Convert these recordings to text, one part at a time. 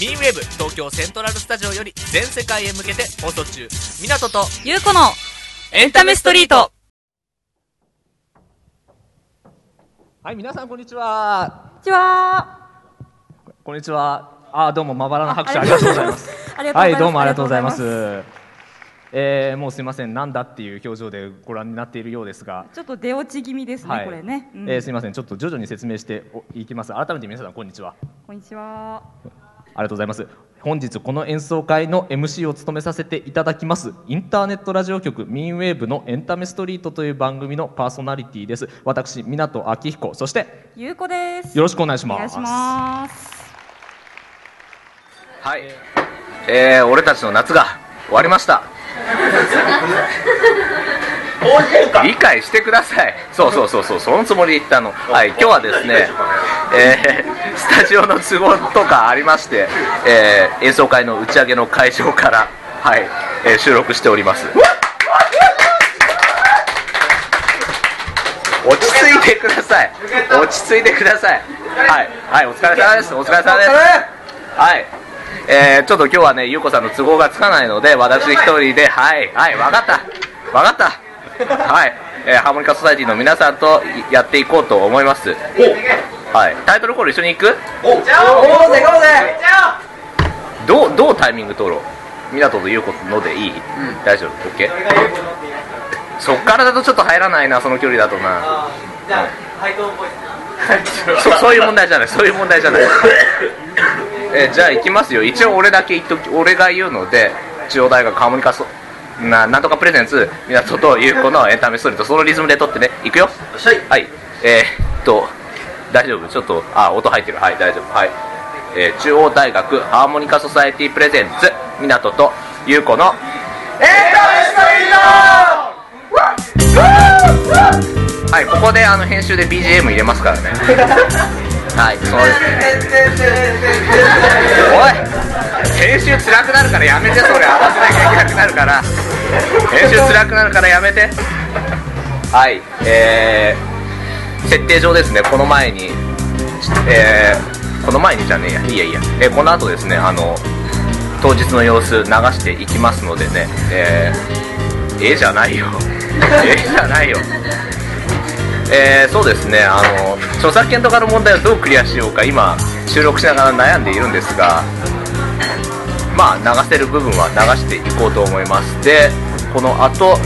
ミンウェーブ東京セントラルスタジオより全世界へ向けて放送中港とゆうこのエンタメストリートはい、皆さんこんにちは。こんにちはこんにちは。あ、どうもまばらな拍手ありがとうございます。ありがとうございますはい、どうもありがとうございます。えー、もうすみません、なんだっていう表情でご覧になっているようですが。ちょっと出落ち気味ですね、はい、これね、うんえーすみません、ちょっと徐々に説明しておいきます。改めて皆さんこんにちは。こんにちはありがとうございます。本日この演奏会の MC を務めさせていただきますインターネットラジオ局ミンウェーブのエンタメストリートという番組のパーソナリティです。私港明彦そしてゆうこですよろしくお願いします。お願いしますはい、えー、俺たちの夏が終わりました 理解してください。そうそうそうそうそのつもりで言ったの。はい今日はですねえー、スタジオの都合とかありまして、えー、演奏会の打ち上げの会場からはい、えー収録しております。落ち着いてください。落ち着いてください。はいはいお疲れ様です。お疲れ様です。はい。えー、ちょっと今日はねゆうこさんの都合がつかないので私一人ではいはい分かった。分かった はい、えーハーモニカソサイティの皆さんとやっていこうと思います。はい。タイトルコール一緒に行く？どうどうタイミング取ろう？港ということのでいい、大丈夫？OK そっからだとちょっと入らないなその距離だとな。そ そういう問題じゃない。そういう問題じゃない。えじゃあ行きますよ。一応俺だけ言っとき俺が言うので中央大学ハーモニカソななんとかプレゼンツ港と優子のエンタメストリートそのリズムで撮ってね行くよ。はい。えー、っと大丈夫。ちょっとあ音入ってる。はい大丈夫。はい、えー中央大学ハーモニカソサエティプレゼンツ港と優子のはい、ここであの編集で BGM 入れますからね。はい、そうおい、編集辛くなるからやめて、それ。合わせなきゃいけなくなるから。編集辛くなるからやめて。はい、えー、設定上ですね、この前に、えー、この前にじゃねえや、いやいや、えーこの後ですね、あの、当日の様子流していきますのでね、えー、ええじゃないよ。ええじゃないよ。えーそうですねあの著作権とかの問題をどうクリアしようか今収録しながら悩んでいるんですがまあ流せる部分は流していこうと思います。でこの後、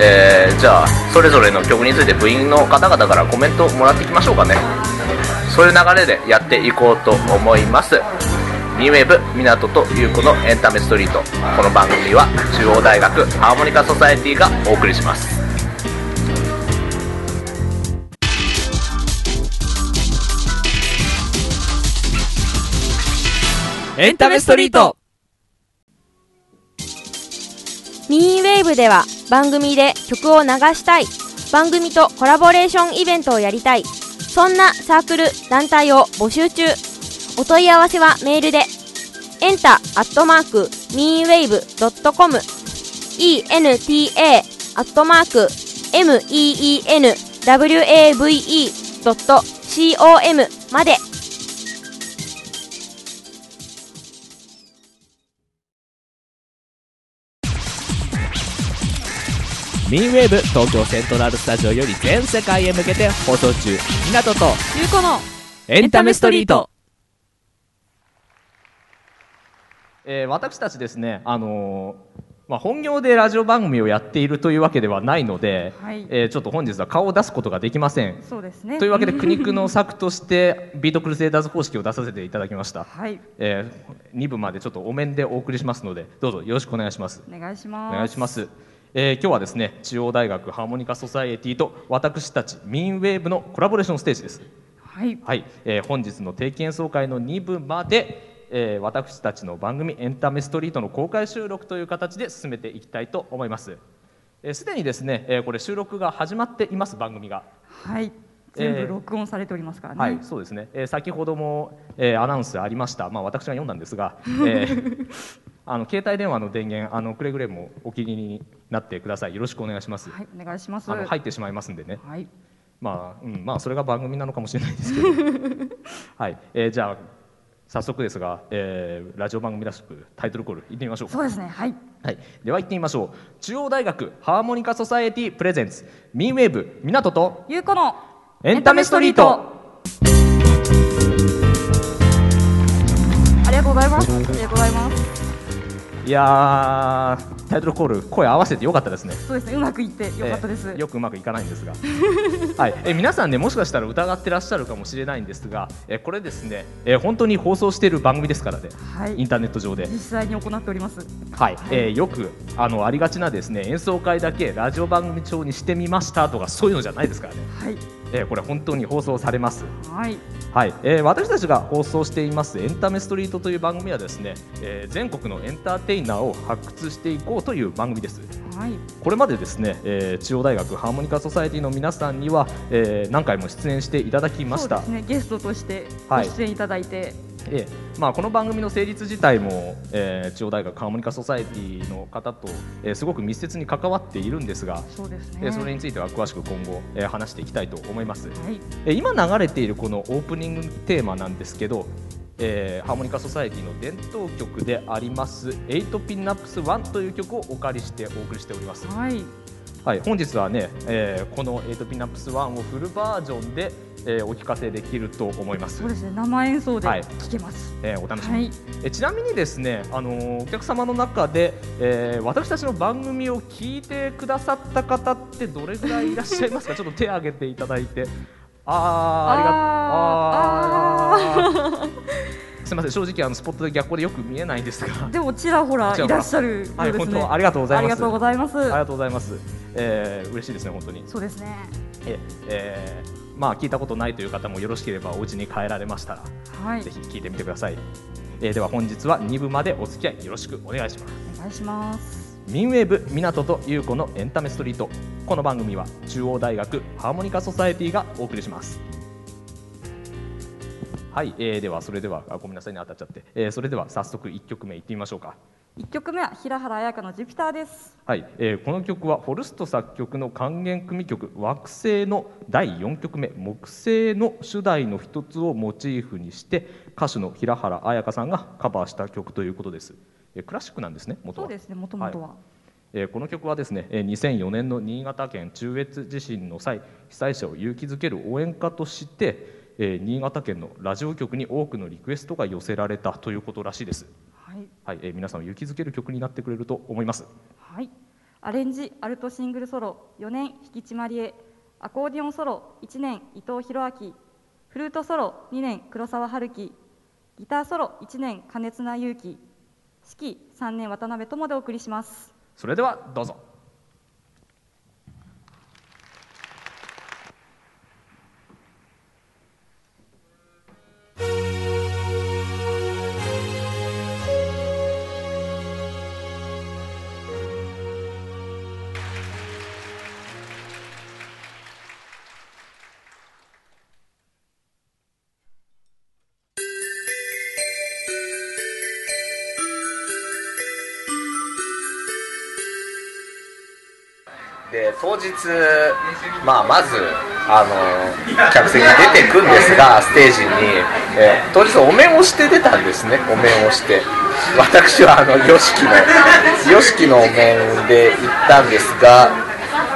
えーじゃあそれぞれの曲について部員の方々からコメントもらっていきましょうかね。そういう流れでやっていこうと思います。ミンウェーブ港と優子のエンタメストリート。この番組は中央大学ハーモニカソサエティがお送りします。エンタメストリート。ミーウェーブでは番組で曲を流したい。番組とコラボレーションイベントをやりたい。そんなサークル団体を募集中。お問い合わせはメールで。エンタアットマークミーンウェーブドットコム enta アットマーク、meenwave.com まで。ミンウェーブ東京セントラルスタジオより全世界へ向けて放送中。港と。ゆうこの。エンタメストリート。えー私たちですね、あのーまあ、本業でラジオ番組をやっているというわけではないので、はい。えーちょっと本日は顔を出すことができません。そうですね。というわけで 苦肉の策としてビートクルセイダーズ方式を出させていただきました、はい。え2部までちょっとお面でお送りしますのでどうぞよろしくお願いします。お願いしおます。願いします、えー今日はですね中央大学ハーモニカソサエティと私たちミンウェーブのコラボレーションステージです。はい。はい、えー本日の定期演奏会の2部まで、えー私たちの番組「エンタメストリート」の公開収録という形で進めていきたいと思います。えーすで、にですね、えーこれ収録が始まっています番組が。はい。全部録音されておりますからね、はい、そうですね、えー先ほども、えーアナウンスありました、まあ、私が読んだんですが、えーあの携帯電話の電源あのくれぐれもお気に入りになってください。よろしくお願いします、はいお願いします。あの入ってしまいますんでね。はい。まあ、うん、まあそれが番組なのかもしれないですけど。はい、えーじゃあ早速ですが、えーラジオ番組らしくタイトルコール行ってみましょうか。そうですね。はい。はい、では行ってみましょう。中央大学ハーモニカソサエティプレゼンツ。ミンウェーブ港とゆうこのエンタメストリート。ありがとうございます。ありがとうございます。いやータイトルコール声合わせてよかったですね。そうですねうまくいってよかったです、えーよくうまくいかないんですが、はい、えー皆さんねもしかしたら疑ってらっしゃるかもしれないんですが、えーこれですね、えー本当に放送している番組ですからね、はい。インターネット上で、実際に行っております。はい。えーよくあのありがちなですね演奏会だけラジオ番組調にしてみましたとかそういうのじゃないですからね、はいえーこれ本当に放送されます。はい。はい、えー私たちが放送していますエンタメストリートという番組はですね、えー全国のエンターテイナーを発掘していこうという番組です。はい。これまでですね、えー中央大学ハーモニカソサエティの皆さんには、えー何回も出演していただきました。そうですね。ゲストとしてごはい。出演いただいて、ええまあ、この番組の成立自体も、えー中央大学ハーモニカソサエティの方と、えーすごく密接に関わっているんですが、そうですね。えーそれについては詳しく今後、えー話していきたいと思います。はいえー今流れているこのオープニングテーマなんですけど、えーハーモニカソサエティの伝統曲であります「8ピンナップス1」という曲をお借りしてお送りしております。はいはい、本日はね、えーこの8ピンナップス1をフルバージョンで、えーお聞かせできると思います。そう。ですね。生演奏ではい。聴けます。えーお楽しみに。はい。えちなみにですね、あのーお客様の中で、えー私たちの番組を聞いてくださった方ってどれぐらいいらっしゃいますか？ちょっと手を挙げていただいて。あーありがとう。すみません。正直あのスポットで逆光でよく見えないんですが。でもちらほらいらっしゃるね、はい本当ありがとうございます。ありがとうございます。ありがとうございます、えー嬉しいですね本当に。そうですね。ええーまあ聞いたことないという方もよろしければお家に帰られましたらはい。ぜひ聞いてみてください、えーでは本日は2部までお付き合いよろしくお願いします。お願いします。ミンウェーブ港と優子のエンタメストリート。この番組は中央大学ハーモニカソサエティがお送りします。はい、えーではそれではあごめんなさいね当たっちゃって、えーそれでは早速1曲目いってみましょうか一曲目は平原綾香のジュピターです。はい、えーこの曲はフォルスト作曲の還元組曲「惑星」の第4曲目「木星」の主題の一つをモチーフにして歌手の平原綾香さんがカバーした曲ということです、えークラシックなんですね元は。そうですねもともとは、えーこの曲はですねえー2004年の新潟県中越地震の際被災者を勇気づける応援歌として、えー新潟県のラジオ局に多くのリクエストが寄せられたということらしいです、はい。はいえー皆さんを勇気づける曲になってくれると思います。はい、アレンジアルトシングルソロ4年引地まりえアコーディオンソロ1年伊藤博明。フルートソロ2年黒沢春樹。ギターソロ1年金綱祐希指揮3年渡辺智でお送りします。それではどうぞ当日、まあ、まずあの客席に出てくんですが ステージに、えー当日お面をして出たんですね。お面をして。私はあの YOSHIKI の YOSHIKI のお面で行ったんですが、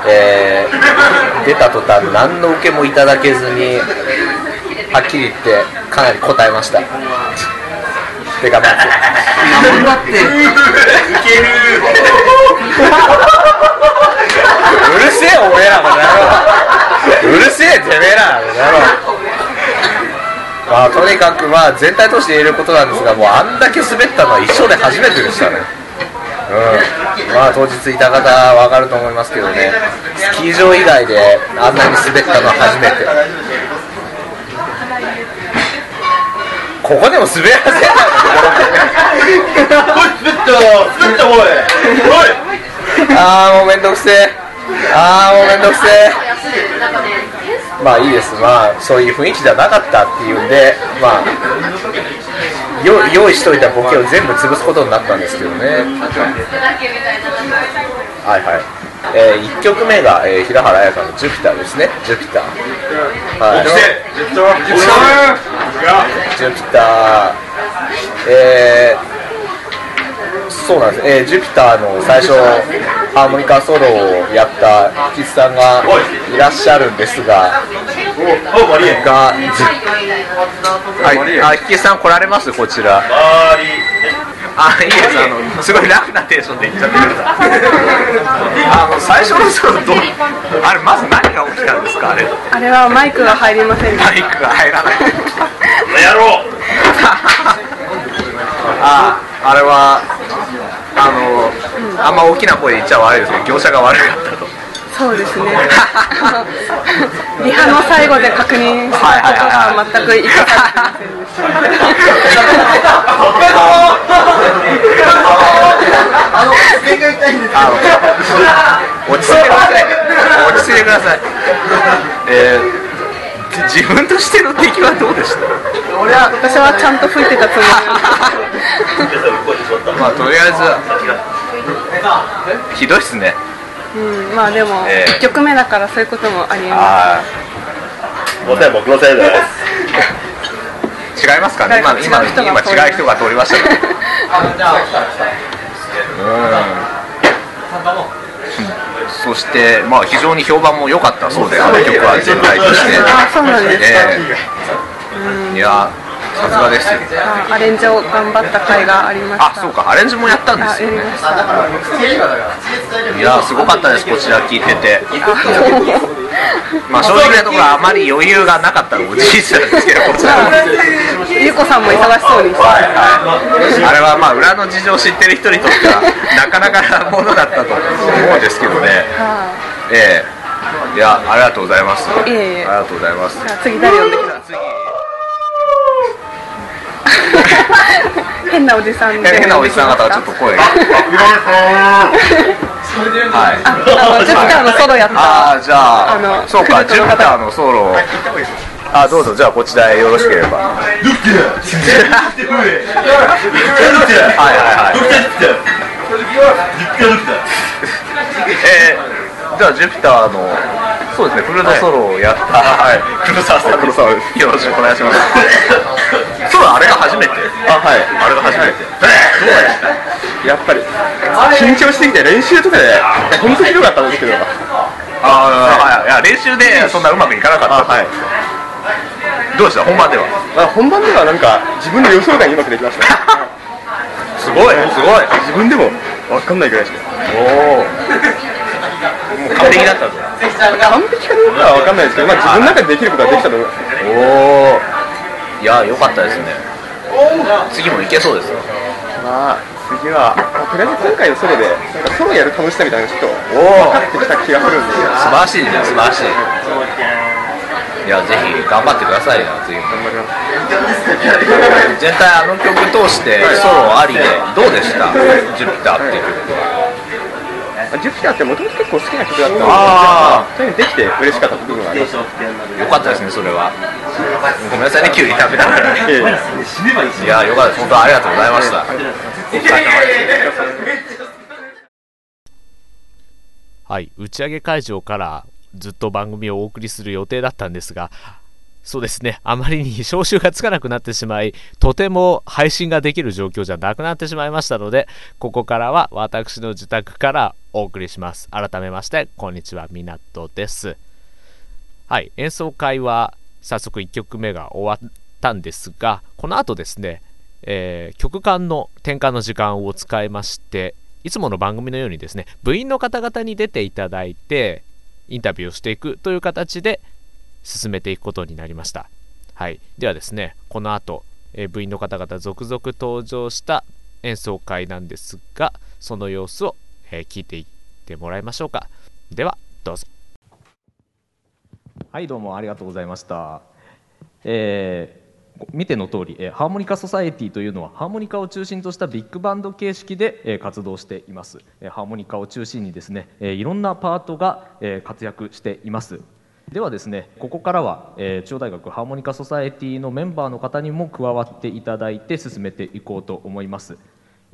えー出た途端何の受けもいただけずにはっきり言ってかなり答えましたてかまあうるせえおめえらこの野郎うるせえてめえらこの野郎まあとにかくまあ全体として言えることなんですがもうあんだけ滑ったのは一生で初めてでしたね。うん。まあ当日いた方は分かると思いますけどね。スキー場以外であんなに滑ったのは初めてここでも滑らせたのああもうめんどくせえ。ああもうめんどくせえ。まあいいです。まあそういう雰囲気じゃなかったっていうんでまあ用意しといたボケを全部潰すことになったんですけどね。はいはい、え1曲目が、えー平原綾香の「ジュピター」ですね「ジュピター」はい。ジュピター。えーそうなんです、えージュピターの最初ハーモニカソロをやった吉さんがいらっしゃるんですががじはい。あ吉さん来られます？こちらあいいです。あのすごいラフなテンションで言っちゃってください。あの最初のソロどうあれまず何が起きたんですか？あれ。あれはマイクが入りませんでしマイクが入らない。やろう。ああれはあの、あんま大きな声で言っちゃ悪いですけど業者が悪かったと。たそうですね。リハの最後で確認したことが全く生かされてませんでしたあの落ち着いてください。落ち着いてください。えー自分としての敵はどうでした？私はちゃんと吹いてたつもり。まあとりあえずひどいっすね。で、うん、まあでも、ええ1曲目だからそういうこともありえまあごせん僕のせいです。違いますかね？今違う今人が今違う人が通りましたね そしてまあ非常に評判も良かったそうであの曲は全体として。あそうなんですか。ええ。いやさすがですアレンジを頑張った回がありましたあそうかアレンジもやったんですよあやりました。いやすごかったですこちら聞いてて。まあ正直なところあまり余裕がなかったのも事実なんですけどこちら。もゆうこさんも忙しそうにしてはいはい、あれはまあ裏の事情を知ってる人にとってはなかなかなものだったと思うんですけどね、はええ。いやありがとうございます。いえいえ。ありがとうございます。次誰呼んできた次変なおじさんで変なおじさん方がちょっと声。がはいあの ジュピターのソロやった。ああじゃああのそうかジュピターのソロあどうぞじゃあこちらへよろしければ。はいはいはいえー、じゃあジュピターのそうですねフルートソロをやった、はい、黒沢さん黒沢よろしくお願いします ソロあれが初めて。あはい。あれが初めて、やっぱり緊張してきて練習とかで本当にひどかったんですけど。ああ、はい、いや練習でそんなうまくいかなかった、はい。どうでした？本番では？まあ本番ではなんか自分の予想外にうまくできました。すごい。すごい自分でも分かんないぐらいですおおもう完璧だったんだ完璧かどうかは分かんないですけど、まあ、自分の中でできることはできたと思いますおおいや良かったですね。次もいけそうですよまあ次は、まあとりあえず今回のソロでなんかソロやる楽しさみたいなのがちょっと分かってきた気がするんで。素晴らしいね素晴らしい。いやぜひ頑張ってくださいよ次も。頑張ります。全体あの曲通してソロありでどうでした？ジュピターっていう曲は。まあジュピターってもともと結構好きな曲だったのであそういうのできて嬉しかった部分があります。よかったですねそれは。ごめんなさいね 急に食べながら。ええいやよかったです本当ありがとうございました。はい、打ち上げ会場からずっと番組をお送りする予定だったんですが、そうですね、あまりに招集がつかなくなってしまい、とても配信ができる状況じゃなくなってしまいましたので、ここからは私の自宅からお送りします。改めまして、こんにちは、みなとです。はい、演奏会は早速1曲目が終わったんですが、この後ですね、えー曲間の転換の時間を使いまして、いつもの番組のようにですね、部員の方々に出ていただいて、インタビューをしていくという形で進めていくことになりました。はい。ではですね、この後、えー部員の方々続々登場した演奏会なんですが、その様子を、え聞いていってもらいましょうか。では、どうぞ。はいどうもありがとうございました、えー見ての通り、えハーモニカソサエティというのはハーモニカを中心としたビッグバンド形式で、え活動しています、えハーモニカを中心にですね、えいろんなパートが、え活躍していますではですねここからは、えー中央大学ハーモニカソサエティのメンバーの方にも加わっていただいて進めていこうと思います。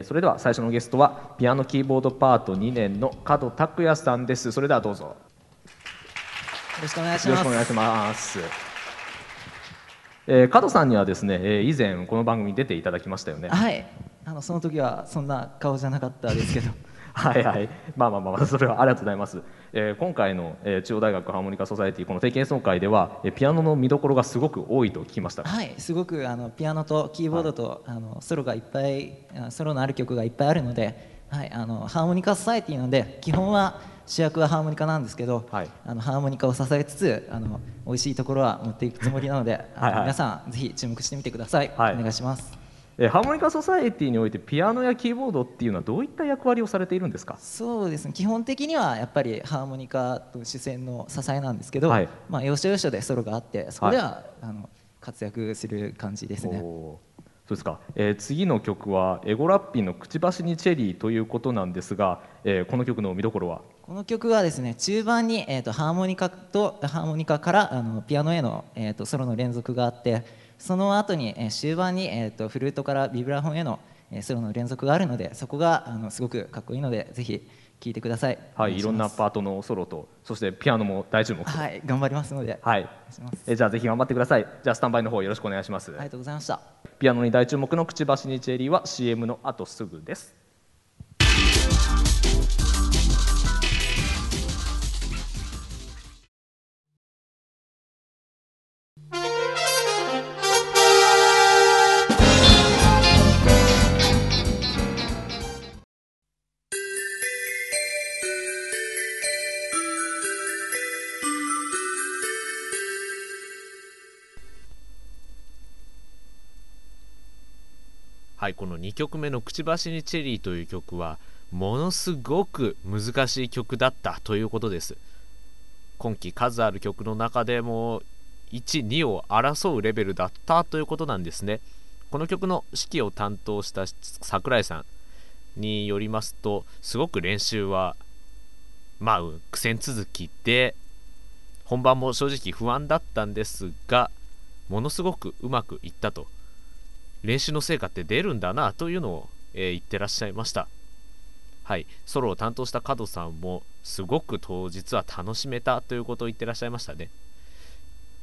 それでは最初のゲストはピアノキーボードパート2年の門拓也さんです。それではどうぞ。よろしくお願いします。よろしくお願いします。えー、加藤さんにはですね、えー、以前この番組に出ていただきましたよね。はい。あのその時はそんな顔じゃなかったですけど。はいはい。まあまあまあそれはありがとうございます、えー、今回の、えー、中央大学ハーモニカソサエティこの定期演奏会では、えー、ピアノの見どころがすごく多いと聞きました。はいすごくあのピアノとキーボードと、はい、あのソロがいっぱいソロのある曲がいっぱいあるので、はい、あのハーモニカソサエティなので基本は主役はハーモニカなんですけど、はい、あのハーモニカを支えつつあの美味しいところは持っていくつもりなのではい、皆さんぜひ注目してみてください、はい、お願いします。えハーモニカソサエティにおいてピアノやキーボードっていうのはどういった役割をされているんですか？そうですね。基本的にはやっぱりハーモニカと主戦の支えなんですけど、はい、まあ、要所要所でソロがあってそこでは、はい、あの活躍する感じですね。そうですか、えー、次の曲はエゴラッピンの「くちばしにチェリー」ということなんですが、えー、この曲の見どころは？この曲はですね中盤に、えーと、ハーモニカとハーモニカからあのピアノへの、えーと、ソロの連続があってその後に、えー、終盤に、えーと、フルートからビブラフォンへの、えー、ソロの連続があるのでそこがあのすごくかっこいいのでぜひ聴いてください。はい、いろんなパートのソロとそしてピアノも大注目。はい、頑張りますので。はい。えじゃあぜひ頑張ってください。じゃあスタンバイの方よろしくお願いします。ありがとうございました。ピアノに大注目のくちばしにチェリーは CM の後すぐです。はい、この2曲目の「くちばしにチェリー」という曲はものすごく難しい曲だったということです。今季数ある曲の中でも12を争うレベルだったということなんですね。この曲の指揮を担当した桜井さんによりますとすごく練習はまあ苦戦続きで本番も正直不安だったんですがものすごくうまくいったと。練習の成果って出るんだなというのを、えー、言ってらっしゃいました。はい。ソロを担当した角さんもすごく当日は楽しめたということを言ってらっしゃいましたね。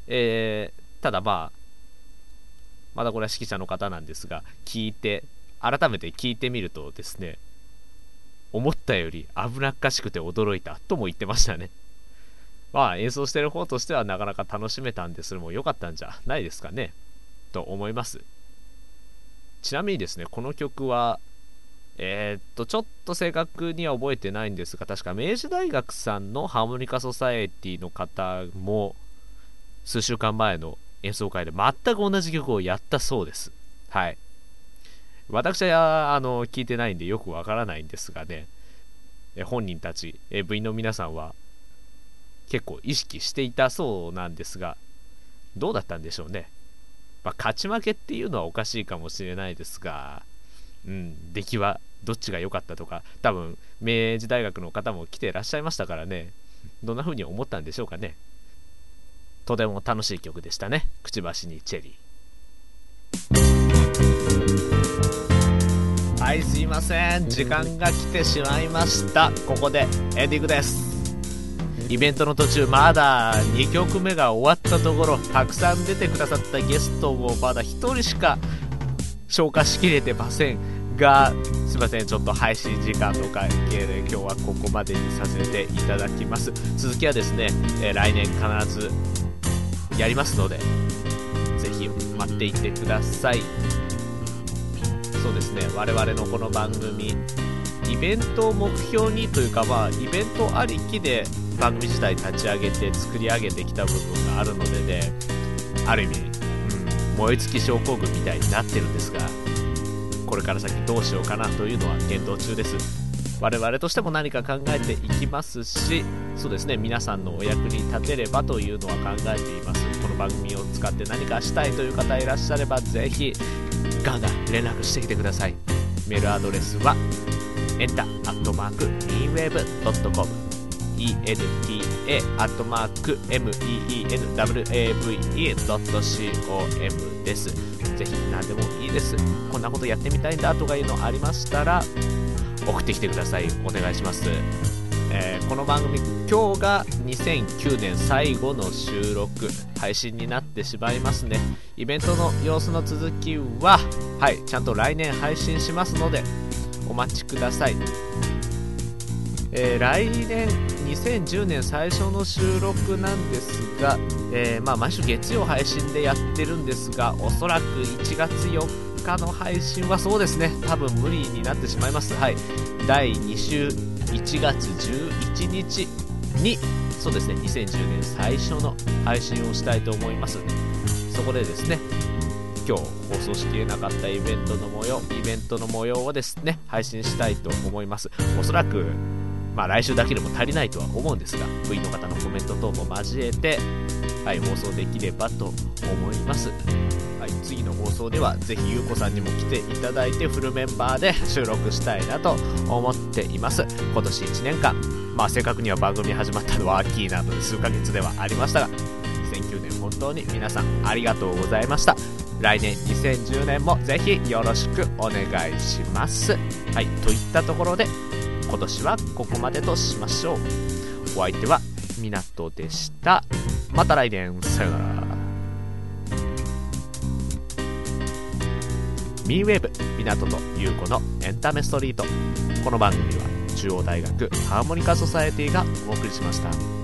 えー、ただまあまだこれは指揮者の方なんですが聞いて改めて聞いてみるとですね思ったより危なっかしくて驚いたとも言ってましたね。まあ演奏してる方としてはなかなか楽しめたんです。けども良かったんじゃないですかね。と思います。ちなみにですね、この曲は、えー、っと、ちょっと正確には覚えてないんですが、確か明治大学さんのハーモニカソサエティの方も、数週間前の演奏会で全く同じ曲をやったそうです。はい。私は、あの、聞いてないんでよくわからないんですがね、本人たち、部員の皆さんは、結構意識していたそうなんですが、どうだったんでしょうね。まあ、勝ち負けっていうのはおかしいかもしれないですが、うん、出来はどっちが良かったとか、多分、明治大学の方も来てらっしゃいましたからね、どんな風に思ったんでしょうかね。とても楽しい曲でしたね。くちばしにチェリー。はい、すいません。時間が来てしまいました。ここでエンディングです。イベントの途中まだ2曲目が終わったところたくさん出てくださったゲストもまだ1人しか消化しきれてませんがすいませんちょっと配信時間の関係で今日はここまでにさせていただきます。続きはですね、え、来年必ずやりますのでぜひ待っていてください。そうですね我々のこの番組イベントを目標にというかまあイベントありきで番組自体立ち上げて作り上げてきた部分があるのでねある意味、うん、燃え尽き症候群みたいになってるんですがこれから先どうしようかなというのは検討中です我々としても何か考えていきますしそうですね皆さんのお役に立てればというのは考えていますこの番組を使って何かしたいという方いらっしゃればぜひガンガン連絡してきてくださいメールアドレスはエンタアットマーク e w a v e c o m enta.meenwave.com です。ぜひ何でもいいです。こんなことやってみたいんだとかいうのありましたら、送ってきてください。お願いします。えー、この番組今日が2009年最後の収録配信になってしまいますねイベントの様子の続きははいちゃんと来年配信しますのでお待ちくださいえー、来年2010年最初の収録なんですが、えー、まあ、毎週月曜配信でやってるんですがおそらく1月4日の配信はそうですね。多分無理になってしまいます。はい。第2週1月11日にそうですね。2010年最初の配信をしたいと思います。そこでですね今日放送しきれなかったイベントの模様イベントの模様をですね配信したいと思います。おそらくまあ、来週だけでも足りないとは思うんですが、部員の方のコメント等も交えて、はい、放送できればと思います。はい、次の放送では、ぜひゆうこさんにも来ていただいて、フルメンバーで収録したいなと思っています。今年1年間、まあ、正確には番組始まったのは秋などで数ヶ月ではありましたが、2009年本当に皆さんありがとうございました。来年2010年もぜひよろしくお願いします。はい、といったところで、今年はここまでとしましょう。お相手はみなとでした。また来年。さよなら。ミーウェーブ港と優子のエンタメストリート。この番組は中央大学ハーモニカソサエティがお送りしました。